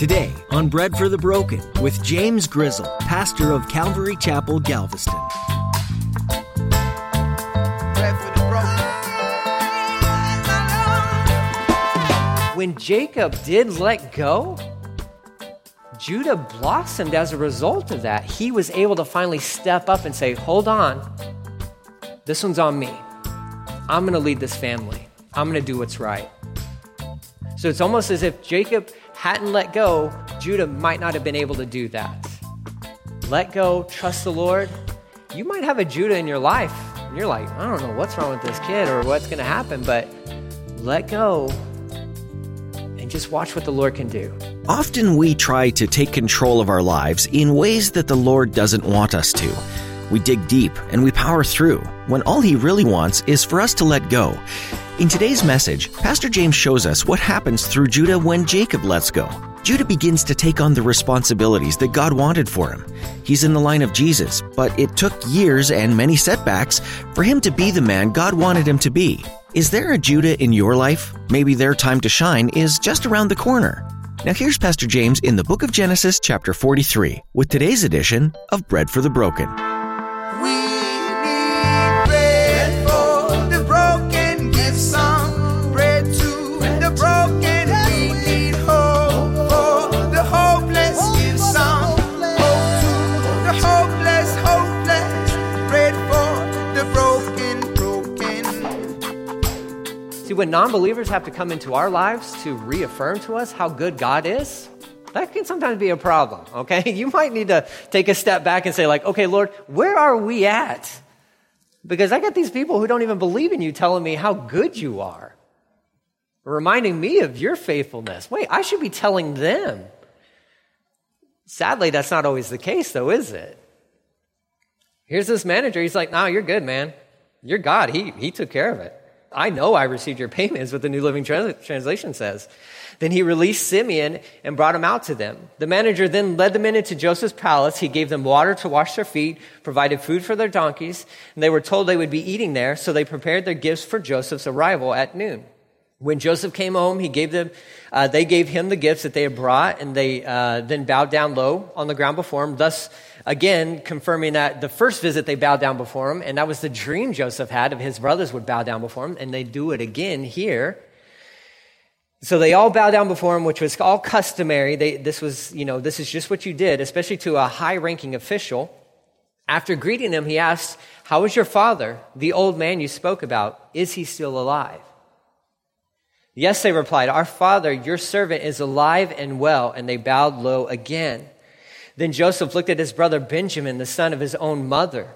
Today on Bread for the Broken with James Grizzle, pastor of Calvary Chapel, Galveston. When Jacob did let go, Judah blossomed as a result of that. He was able to finally step up and say, Hold on, this one's on me. I'm going to lead this family, I'm going to do what's right. So it's almost as if Jacob hadn't let go, Judah might not have been able to do that. Let go, trust the Lord. You might have a Judah in your life, and you're like, I don't know what's wrong with this kid or what's going to happen, but let go and just watch what the Lord can do. Often we try to take control of our lives in ways that the Lord doesn't want us to. We dig deep and we power through when all He really wants is for us to let go. In today's message, Pastor James shows us what happens through Judah when Jacob lets go. Judah begins to take on the responsibilities that God wanted for him. He's in the line of Jesus, but it took years and many setbacks for him to be the man God wanted him to be. Is there a Judah in your life? Maybe their time to shine is just around the corner. Now here's Pastor James in the book of Genesis, chapter 43, with today's edition of Bread for the Broken. See, when non believers have to come into our lives to reaffirm to us how good God is, that can sometimes be a problem, okay? You might need to take a step back and say, like, okay, Lord, where are we at? Because I got these people who don't even believe in you telling me how good you are, reminding me of your faithfulness. Wait, I should be telling them. Sadly, that's not always the case, though, is it? Here's this manager. He's like, no, you're good, man. You're God. He, he took care of it. I know I received your payments, what the New Living Translation says. Then he released Simeon and brought him out to them. The manager then led the men into Joseph's palace. He gave them water to wash their feet, provided food for their donkeys, and they were told they would be eating there, so they prepared their gifts for Joseph's arrival at noon. When Joseph came home, he gave them, uh, they gave him the gifts that they had brought, and they uh, then bowed down low on the ground before him, thus again confirming that the first visit they bowed down before him, and that was the dream Joseph had of his brothers would bow down before him, and they do it again here. So they all bow down before him, which was all customary. They, this was, you know, this is just what you did, especially to a high ranking official. After greeting him, he asked, How is your father, the old man you spoke about? Is he still alive? Yes, they replied, Our father, your servant, is alive and well. And they bowed low again. Then Joseph looked at his brother Benjamin, the son of his own mother.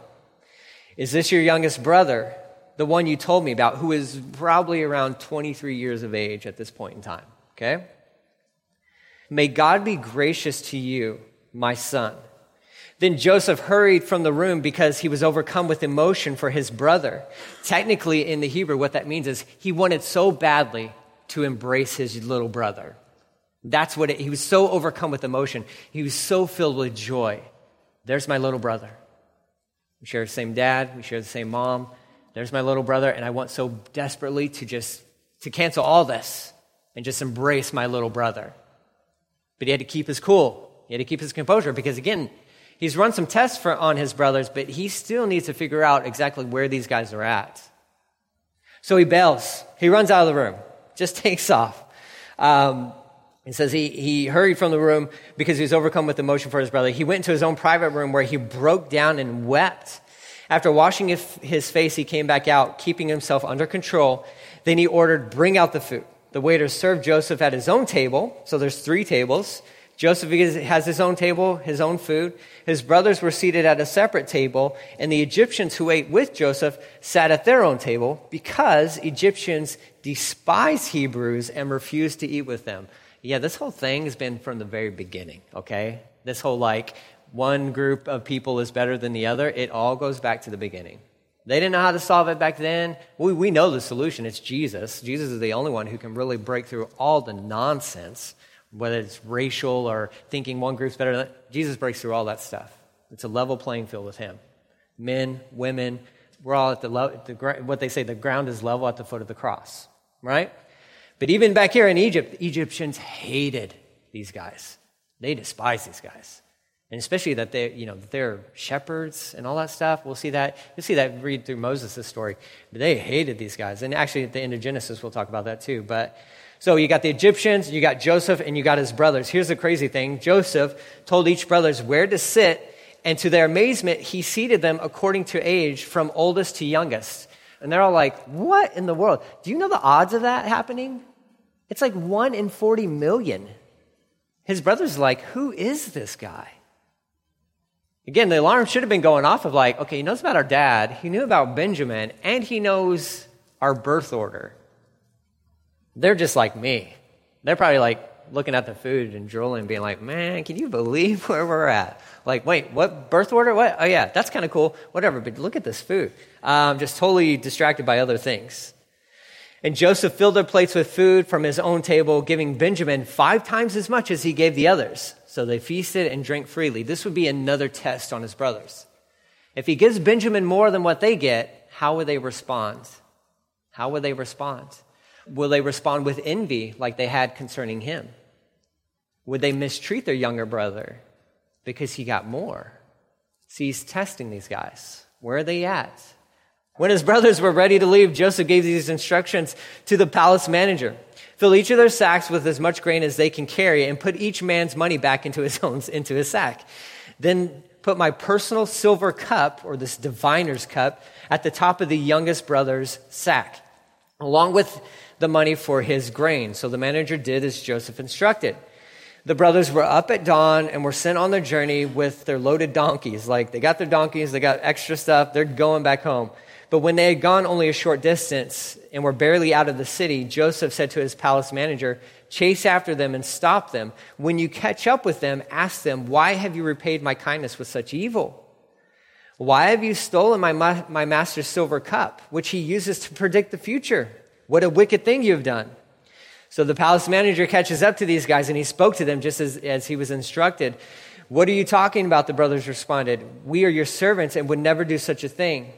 Is this your youngest brother, the one you told me about, who is probably around 23 years of age at this point in time? Okay? May God be gracious to you, my son. Then Joseph hurried from the room because he was overcome with emotion for his brother. Technically, in the Hebrew, what that means is he wanted so badly to embrace his little brother. That's what it, he was so overcome with emotion. He was so filled with joy. There's my little brother. We share the same dad, we share the same mom. There's my little brother, and I want so desperately to just to cancel all this and just embrace my little brother. But he had to keep his cool. He had to keep his composure because again, he's run some tests for, on his brothers, but he still needs to figure out exactly where these guys are at. So he bails. He runs out of the room, just takes off. Um, it says he, he hurried from the room because he was overcome with emotion for his brother. He went into his own private room where he broke down and wept. After washing his face, he came back out, keeping himself under control. Then he ordered, Bring out the food. The waiter served Joseph at his own table. So there's three tables. Joseph has his own table, his own food. His brothers were seated at a separate table, and the Egyptians who ate with Joseph sat at their own table because Egyptians despise Hebrews and refuse to eat with them. Yeah, this whole thing has been from the very beginning, okay? This whole like one group of people is better than the other, it all goes back to the beginning. They didn't know how to solve it back then. We, we know the solution. It's Jesus. Jesus is the only one who can really break through all the nonsense, whether it's racial or thinking one group's better than Jesus breaks through all that stuff. It's a level playing field with him. Men, women, we're all at the, level, the what they say, the ground is level at the foot of the cross, right? But even back here in Egypt, the Egyptians hated, these guys. They despise these guys. And especially that they, you know, they're shepherds and all that stuff. We'll see that. You'll see that read through Moses' story. But they hated these guys. And actually, at the end of Genesis, we'll talk about that too. But so you got the Egyptians, you got Joseph, and you got his brothers. Here's the crazy thing Joseph told each brothers where to sit, and to their amazement, he seated them according to age from oldest to youngest. And they're all like, What in the world? Do you know the odds of that happening? It's like one in 40 million. His brother's like, Who is this guy? Again, the alarm should have been going off of like, okay, he knows about our dad, he knew about Benjamin, and he knows our birth order. They're just like me. They're probably like looking at the food and drooling, being like, man, can you believe where we're at? Like, wait, what birth order? What? Oh, yeah, that's kind of cool. Whatever, but look at this food. Um, just totally distracted by other things. And Joseph filled their plates with food from his own table, giving Benjamin five times as much as he gave the others. So they feasted and drank freely. This would be another test on his brothers. If he gives Benjamin more than what they get, how would they respond? How would they respond? Will they respond with envy like they had concerning him? Would they mistreat their younger brother because he got more? See, he's testing these guys. Where are they at? When his brothers were ready to leave, Joseph gave these instructions to the palace manager. Fill each of their sacks with as much grain as they can carry and put each man's money back into his own, into his sack. Then put my personal silver cup, or this diviner's cup, at the top of the youngest brother's sack, along with the money for his grain. So the manager did as Joseph instructed. The brothers were up at dawn and were sent on their journey with their loaded donkeys. Like they got their donkeys, they got extra stuff, they're going back home. But when they had gone only a short distance and were barely out of the city, Joseph said to his palace manager, Chase after them and stop them. When you catch up with them, ask them, Why have you repaid my kindness with such evil? Why have you stolen my, my master's silver cup, which he uses to predict the future? What a wicked thing you've done. So the palace manager catches up to these guys and he spoke to them just as, as he was instructed. What are you talking about? The brothers responded. We are your servants and would never do such a thing.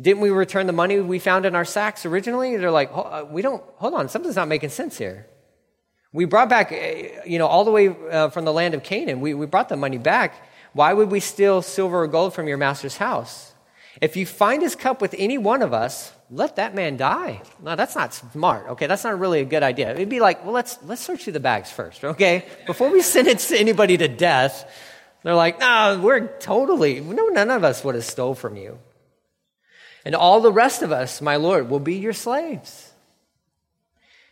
Didn't we return the money we found in our sacks originally? They're like, uh, we don't, hold on, something's not making sense here. We brought back, uh, you know, all the way uh, from the land of Canaan. We, we brought the money back. Why would we steal silver or gold from your master's house? If you find his cup with any one of us, let that man die. No, that's not smart. Okay, that's not really a good idea. It'd be like, well, let's let's search through the bags first. Okay, before we sentence anybody to death, they're like, no, we're totally no, none of us would have stole from you, and all the rest of us, my lord, will be your slaves.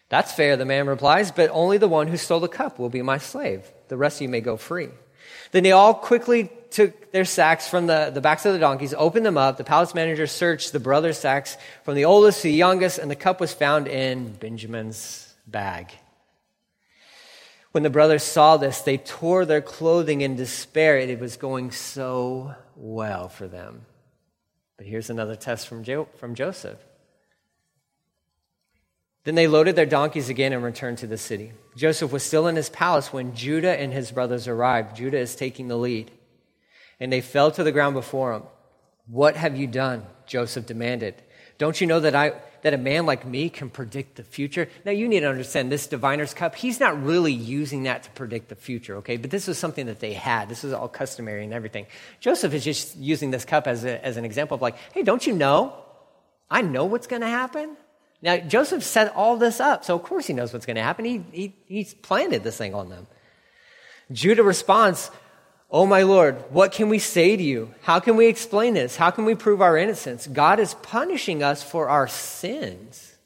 That's fair, the man replies, but only the one who stole the cup will be my slave. The rest of you may go free. Then they all quickly took their sacks from the, the backs of the donkeys, opened them up. The palace manager searched the brothers' sacks from the oldest to the youngest, and the cup was found in Benjamin's bag. When the brothers saw this, they tore their clothing in despair. It was going so well for them. But here's another test from, jo- from Joseph. Then they loaded their donkeys again and returned to the city. Joseph was still in his palace when Judah and his brothers arrived. Judah is taking the lead and they fell to the ground before him. What have you done? Joseph demanded. Don't you know that I that a man like me can predict the future? Now you need to understand this diviner's cup, he's not really using that to predict the future, okay? But this was something that they had. This was all customary and everything. Joseph is just using this cup as, a, as an example of like, hey, don't you know? I know what's to happen. Now, Joseph set all this up, so of course he knows what's to happen. He, he, he's planted this thing on them. Judah responds, Oh, my Lord, what can we say to you? How can we explain this? How can we prove our innocence? God is punishing us for our sins.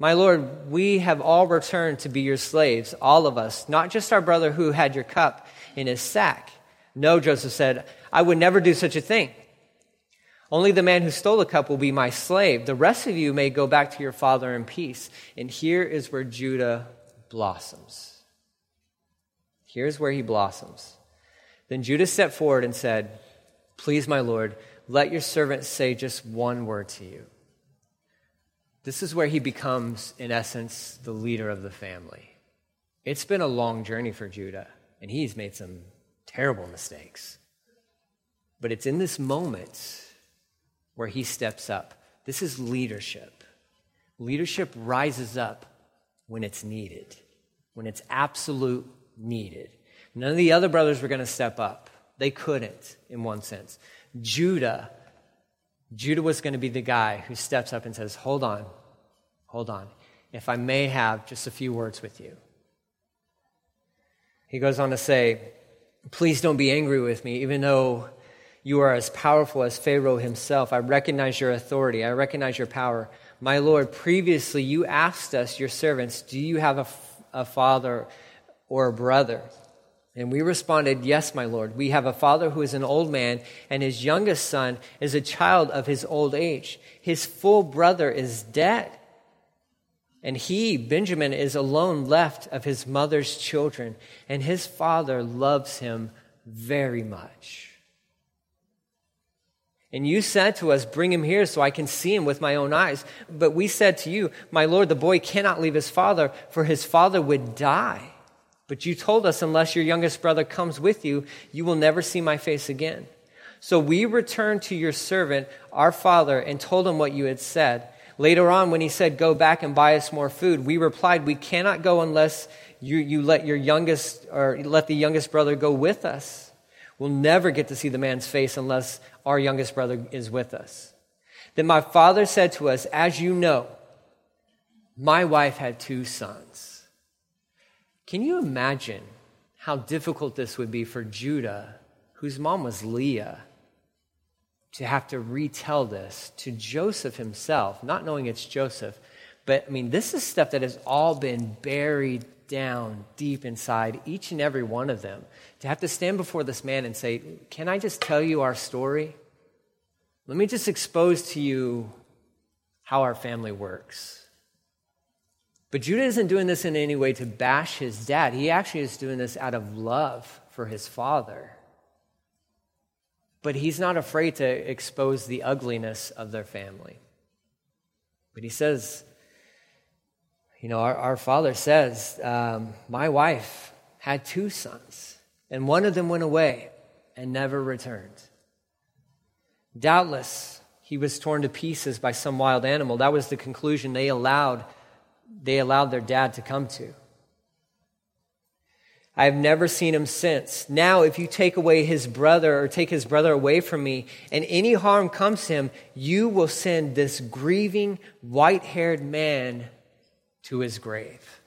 My Lord, we have all returned to be your slaves, all of us, not just our brother who had your cup in his sack. No, Joseph said, I would never do such a thing. Only the man who stole the cup will be my slave. The rest of you may go back to your father in peace. And here is where Judah blossoms. Here's where he blossoms. Then Judah stepped forward and said, Please, my Lord, let your servant say just one word to you. This is where he becomes, in essence, the leader of the family. It's been a long journey for Judah, and he's made some terrible mistakes. But it's in this moment where he steps up. This is leadership. Leadership rises up when it's needed when it's absolute needed. None of the other brothers were going to step up. They couldn't, in one sense. Judah, Judah was going to be the guy who steps up and says, Hold on, hold on. If I may have just a few words with you. He goes on to say, Please don't be angry with me, even though you are as powerful as Pharaoh himself. I recognize your authority, I recognize your power. My Lord, previously you asked us, your servants, Do you have a, a father or a brother? And we responded, Yes, my Lord. We have a father who is an old man, and his youngest son is a child of his old age. His full brother is dead. And he, Benjamin, is alone left of his mother's children, and his father loves him very much. And you said to us, Bring him here so I can see him with my own eyes. But we said to you, My Lord, the boy cannot leave his father, for his father would die. But you told us, Unless your youngest brother comes with you, you will never see my face again. So we returned to your servant, our father, and told him what you had said. Later on, when he said, Go back and buy us more food, we replied, We cannot go unless you, you let your youngest, or let the youngest brother go with us. We'll never get to see the man's face unless our youngest brother is with us. Then my father said to us, As you know, my wife had two sons. Can you imagine how difficult this would be for Judah, whose mom was Leah, to have to retell this to Joseph himself, not knowing it's Joseph? But I mean, this is stuff that has all been buried down deep inside each and every one of them to have to stand before this man and say, Can I just tell you our story? Let me just expose to you how our family works. But Judah isn't doing this in any way to bash his dad. He actually is doing this out of love for his father. But he's not afraid to expose the ugliness of their family. But he says, you know, our, our father says, um, My wife had two sons, and one of them went away and never returned. Doubtless, he was torn to pieces by some wild animal. That was the conclusion they allowed, they allowed their dad to come to. I have never seen him since. Now, if you take away his brother or take his brother away from me, and any harm comes to him, you will send this grieving, white haired man to his grave.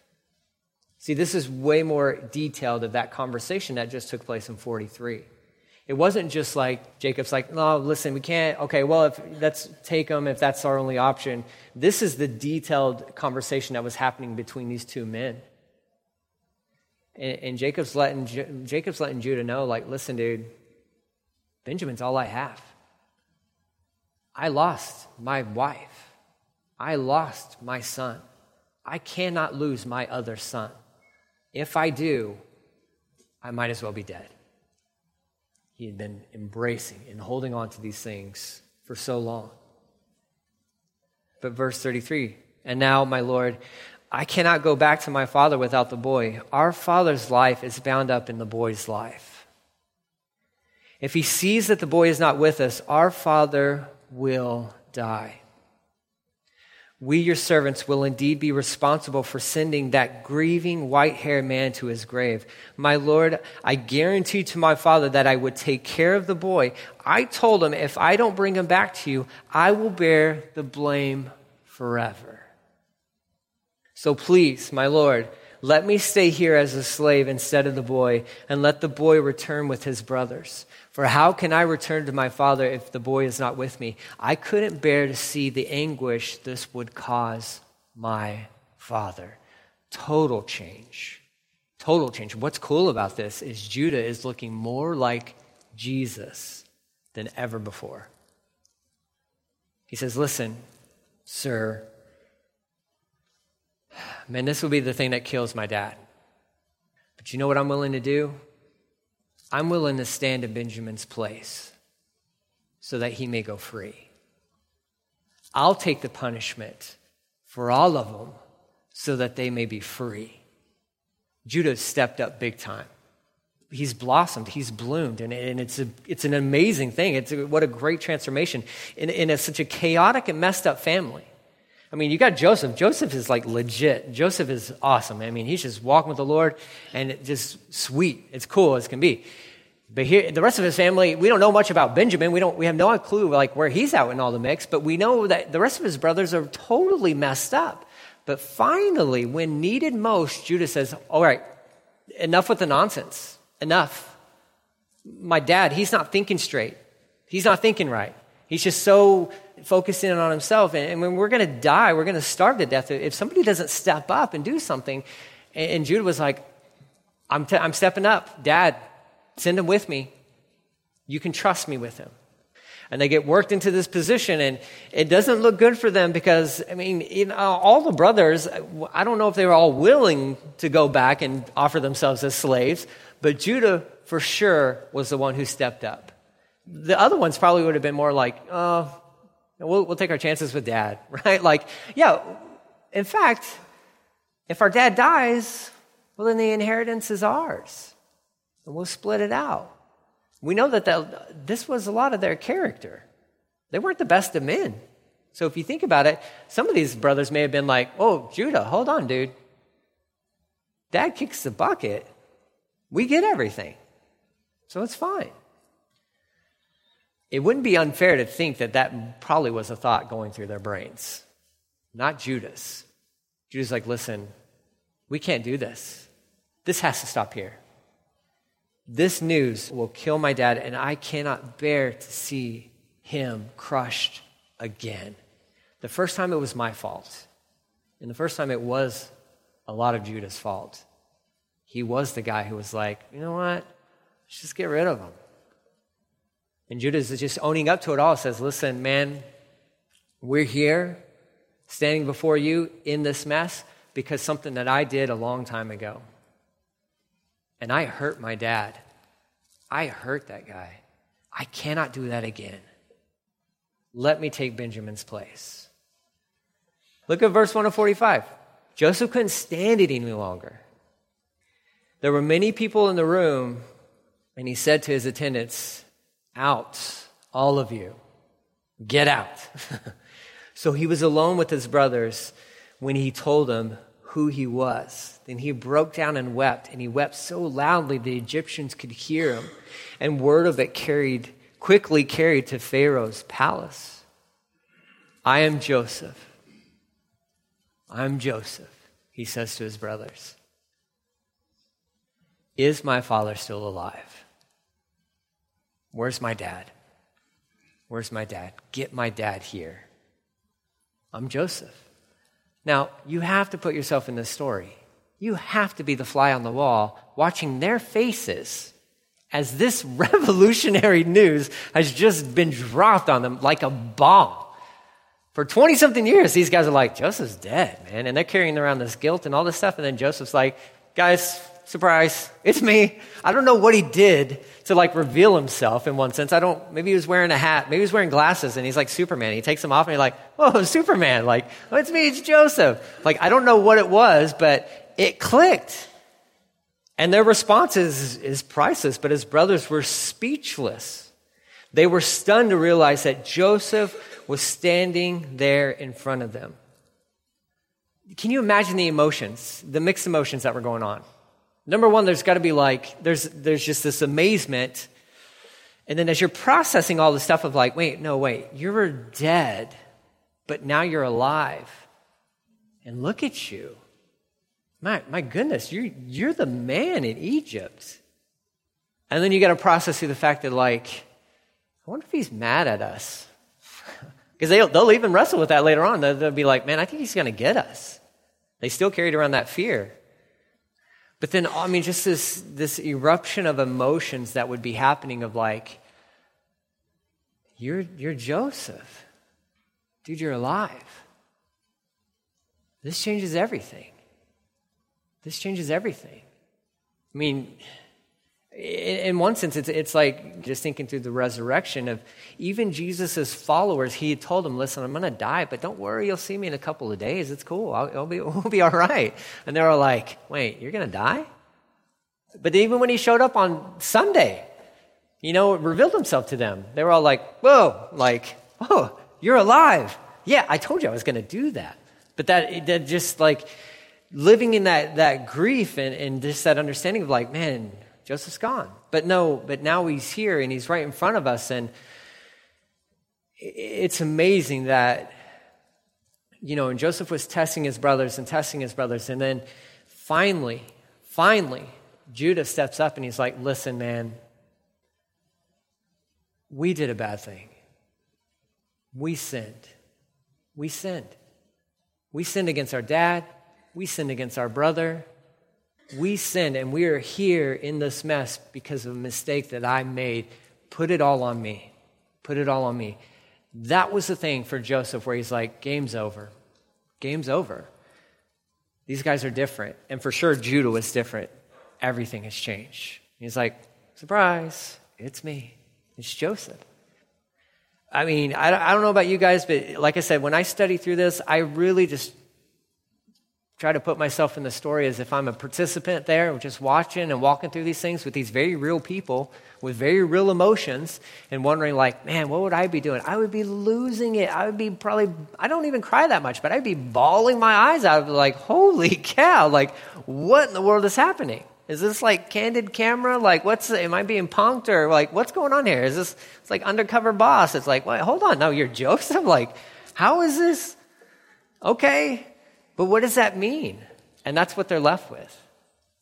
See, this is way more detailed of that conversation that just took place in 43. It wasn't just like Jacob's like, no, listen, we can't. Okay, well, if let's take them if that's our only option. This is the detailed conversation that was happening between these two men. And, and Jacob's letting Jacob's letting Judah know, like, listen, dude, Benjamin's all I have. I lost my wife. I lost my son. I cannot lose my other son. If I do, I might as well be dead. He had been embracing and holding on to these things for so long. But verse 33 And now, my Lord, I cannot go back to my father without the boy. Our father's life is bound up in the boy's life. If he sees that the boy is not with us, our father will die we, your servants, will indeed be responsible for sending that grieving white haired man to his grave. My Lord, I guarantee to my father that I would take care of the boy. I told him, if I don't bring him back to you, I will bear the blame forever. So please, my Lord, let me stay here as a slave instead of the boy, and let the boy return with his brothers. For how can I return to my father if the boy is not with me? I couldn't bear to see the anguish this would cause my father. Total change. Total change. What's cool about this is Judah is looking more like Jesus than ever before. He says, Listen, sir, man, this will be the thing that kills my dad. But you know what I'm willing to do? I'm willing to stand in Benjamin's place so that he may go free. I'll take the punishment for all of them so that they may be free. Judah stepped up big time. He's blossomed, he's bloomed, and, and it's, a, it's an amazing thing. It's a, what a great transformation in, in a, such a chaotic and messed up family. I mean, you got Joseph. Joseph is like legit. Joseph is awesome. I mean, he's just walking with the Lord and just sweet. It's cool as can be. But here, the rest of his family, we don't know much about Benjamin. We, don't, we have no clue like where he's out in all the mix, but we know that the rest of his brothers are totally messed up. But finally, when needed most, Judah says, All right, enough with the nonsense. Enough. My dad, he's not thinking straight. He's not thinking right. He's just so focused in on himself. And, and when we're going to die, we're going to starve to death if somebody doesn't step up and do something. And, and Judah was like, I'm, t- I'm stepping up. Dad, Send him with me. You can trust me with him. And they get worked into this position, and it doesn't look good for them because, I mean, all the brothers, I don't know if they were all willing to go back and offer themselves as slaves, but Judah, for sure, was the one who stepped up. The other ones probably would have been more like, oh, we'll, we'll take our chances with dad, right? Like, yeah, in fact, if our dad dies, well, then the inheritance is ours and we'll split it out. We know that this was a lot of their character. They weren't the best of men. So if you think about it, some of these brothers may have been like, oh, Judah, hold on, dude. Dad kicks the bucket. We get everything. So it's fine. It wouldn't be unfair to think that that probably was a thought going through their brains. Not Judah's. Judah's like, listen, we can't do this. This has to stop here. This news will kill my dad, and I cannot bear to see him crushed again. The first time it was my fault, and the first time it was a lot of Judah's fault. He was the guy who was like, you know what? Let's just get rid of him. And Judah is just owning up to it all, says, listen, man, we're here standing before you in this mess because something that I did a long time ago. And I hurt my dad. I hurt that guy. I cannot do that again. Let me take Benjamin's place. Look at verse 1 of 45. Joseph couldn't stand it any longer. There were many people in the room, and he said to his attendants, Out, all of you, get out. so he was alone with his brothers when he told them who he was. Then he broke down and wept, and he wept so loudly the Egyptians could hear him, and word of it carried quickly carried to Pharaoh's palace. I am Joseph. I'm Joseph, he says to his brothers. Is my father still alive? Where's my dad? Where's my dad? Get my dad here. I'm Joseph. Now, you have to put yourself in this story. You have to be the fly on the wall watching their faces as this revolutionary news has just been dropped on them like a bomb. For 20 something years, these guys are like, Joseph's dead, man. And they're carrying around this guilt and all this stuff. And then Joseph's like, guys, surprise, it's me. I don't know what he did to like reveal himself in one sense. I don't, maybe he was wearing a hat, maybe he was wearing glasses and he's like Superman. He takes them off and he's like, whoa, Superman. Like, oh, it's me, it's Joseph. Like, I don't know what it was, but it clicked. And their response is, is priceless, but his brothers were speechless. They were stunned to realize that Joseph was standing there in front of them. Can you imagine the emotions, the mixed emotions that were going on? Number one, there's got to be like, there's, there's just this amazement. And then as you're processing all the stuff of like, wait, no, wait, you're dead, but now you're alive. And look at you. My, my goodness, you're, you're the man in Egypt. And then you got to process through the fact that, like, I wonder if he's mad at us. Because they'll, they'll even wrestle with that later on. They'll, they'll be like, man, I think he's going to get us. They still carried around that fear. But then, I mean, just this, this eruption of emotions that would be happening of like, you're, you're Joseph. Dude, you're alive. This changes everything. This changes everything. I mean, in one sense, it's, it's like just thinking through the resurrection of even Jesus' followers. He told them, Listen, I'm going to die, but don't worry, you'll see me in a couple of days. It's cool. I'll, I'll be, we'll be all right. And they were like, Wait, you're going to die? But even when he showed up on Sunday, you know, revealed himself to them. They were all like, Whoa, like, Oh, you're alive. Yeah, I told you I was going to do that. But that, that just like living in that, that grief and, and just that understanding of like, man, Joseph's gone. But no, but now he's here and he's right in front of us. And it's amazing that, you know, and Joseph was testing his brothers and testing his brothers. And then finally, finally, Judah steps up and he's like, listen, man, we did a bad thing. We sinned. We sinned. We sinned against our dad. We sinned against our brother. We sinned, and we are here in this mess because of a mistake that I made. Put it all on me. Put it all on me. That was the thing for Joseph where he's like, game's over. Game's over. These guys are different. And for sure, Judah was different. Everything has changed. He's like, surprise, it's me. It's Joseph. I mean, I, I don't know about you guys, but like I said, when I study through this, I really just try to put myself in the story as if I'm a participant there, just watching and walking through these things with these very real people with very real emotions and wondering, like, man, what would I be doing? I would be losing it. I would be probably, I don't even cry that much, but I'd be bawling my eyes out, like, holy cow, like, what in the world is happening? Is this like candid camera? Like, what's, am I being punked or like, what's going on here? Is this, it's like undercover boss. It's like, wait, hold on. No, you're Joseph? Like, how is this? Okay. But what does that mean? And that's what they're left with.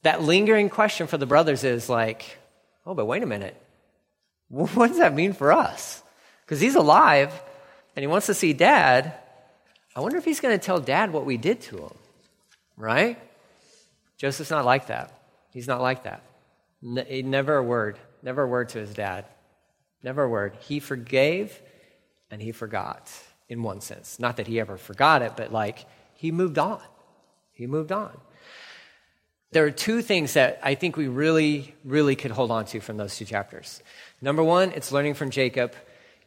That lingering question for the brothers is like, oh, but wait a minute. What does that mean for us? Because he's alive and he wants to see dad. I wonder if he's going to tell dad what we did to him, right? Joseph's not like that. He's not like that. Eh, never a word, never a word to his dad. Never a word. He forgave and he forgot in one sense. Not that he ever forgot it, but like he moved on. He moved on. There are two things that I think we really, really could hold on to from those two chapters. Number one, it's learning from Jacob.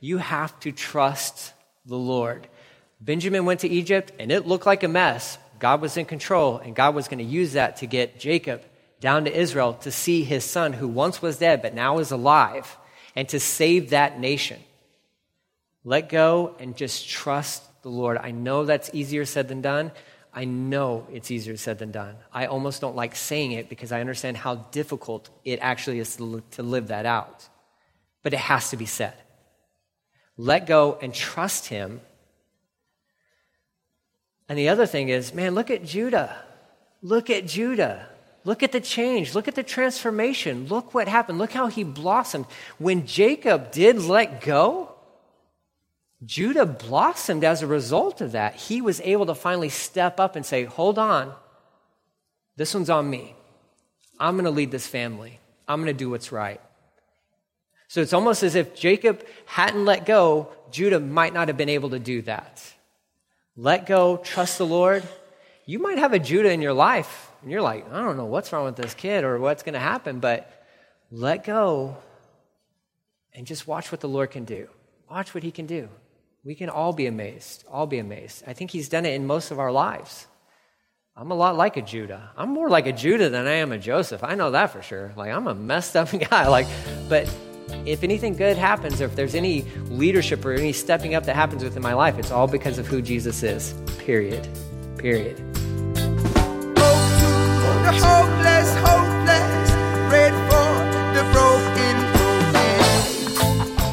You have to trust the Lord. Benjamin went to Egypt and it looked like a mess. God was in control and God was going to use that to get Jacob down to Israel to see his son, who once was dead but now is alive, and to save that nation. Let go and just trust the Lord. I know that's easier said than done. I know it's easier said than done. I almost don't like saying it because I understand how difficult it actually is to live that out. But it has to be said. Let go and trust Him. And the other thing is, man, look at Judah. Look at Judah. Look at the change. Look at the transformation. Look what happened. Look how he blossomed. When Jacob did let go, Judah blossomed as a result of that. He was able to finally step up and say, Hold on, this one's on me. I'm going to lead this family. I'm going to do what's right. So it's almost as if Jacob hadn't let go, Judah might not have been able to do that. Let go, trust the Lord. You might have a Judah in your life and you're like, I don't know what's wrong with this kid or what's going to happen, but let go and just watch what the Lord can do. Watch what he can do. We can all be amazed, all be amazed. I think he's done it in most of our lives. I'm a lot like a Judah. I'm more like a Judah than I am a Joseph. I know that for sure. Like I'm a messed up guy. Like, but if anything good happens, or if there's any leadership or any stepping up that happens within my life, it's all because of who Jesus is. Period. Period the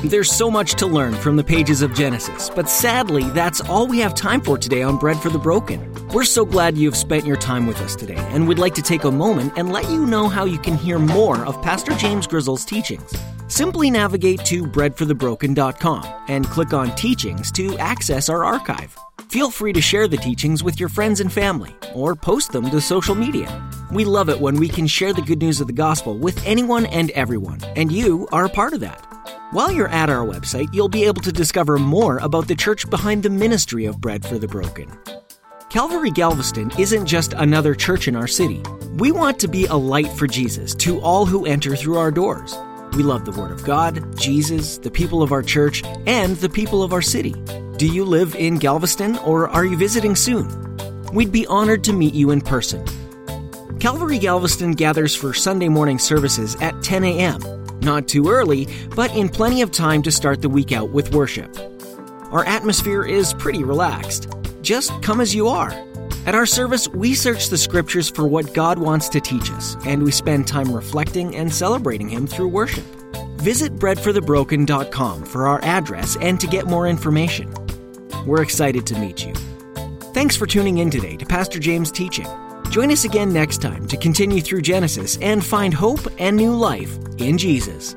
There's so much to learn from the pages of Genesis, but sadly, that's all we have time for today on Bread for the Broken. We're so glad you've spent your time with us today, and we'd like to take a moment and let you know how you can hear more of Pastor James Grizzle's teachings. Simply navigate to breadforthebroken.com and click on Teachings to access our archive. Feel free to share the teachings with your friends and family, or post them to social media. We love it when we can share the good news of the gospel with anyone and everyone, and you are a part of that. While you're at our website, you'll be able to discover more about the church behind the ministry of Bread for the Broken. Calvary Galveston isn't just another church in our city. We want to be a light for Jesus to all who enter through our doors. We love the Word of God, Jesus, the people of our church, and the people of our city. Do you live in Galveston or are you visiting soon? We'd be honored to meet you in person. Calvary Galveston gathers for Sunday morning services at 10 a.m. Not too early, but in plenty of time to start the week out with worship. Our atmosphere is pretty relaxed. just come as you are. At our service, we search the scriptures for what God wants to teach us, and we spend time reflecting and celebrating Him through worship. Visit breadforthebroken.com for our address and to get more information. We're excited to meet you. Thanks for tuning in today to Pastor James' teaching. Join us again next time to continue through Genesis and find hope and new life in Jesus.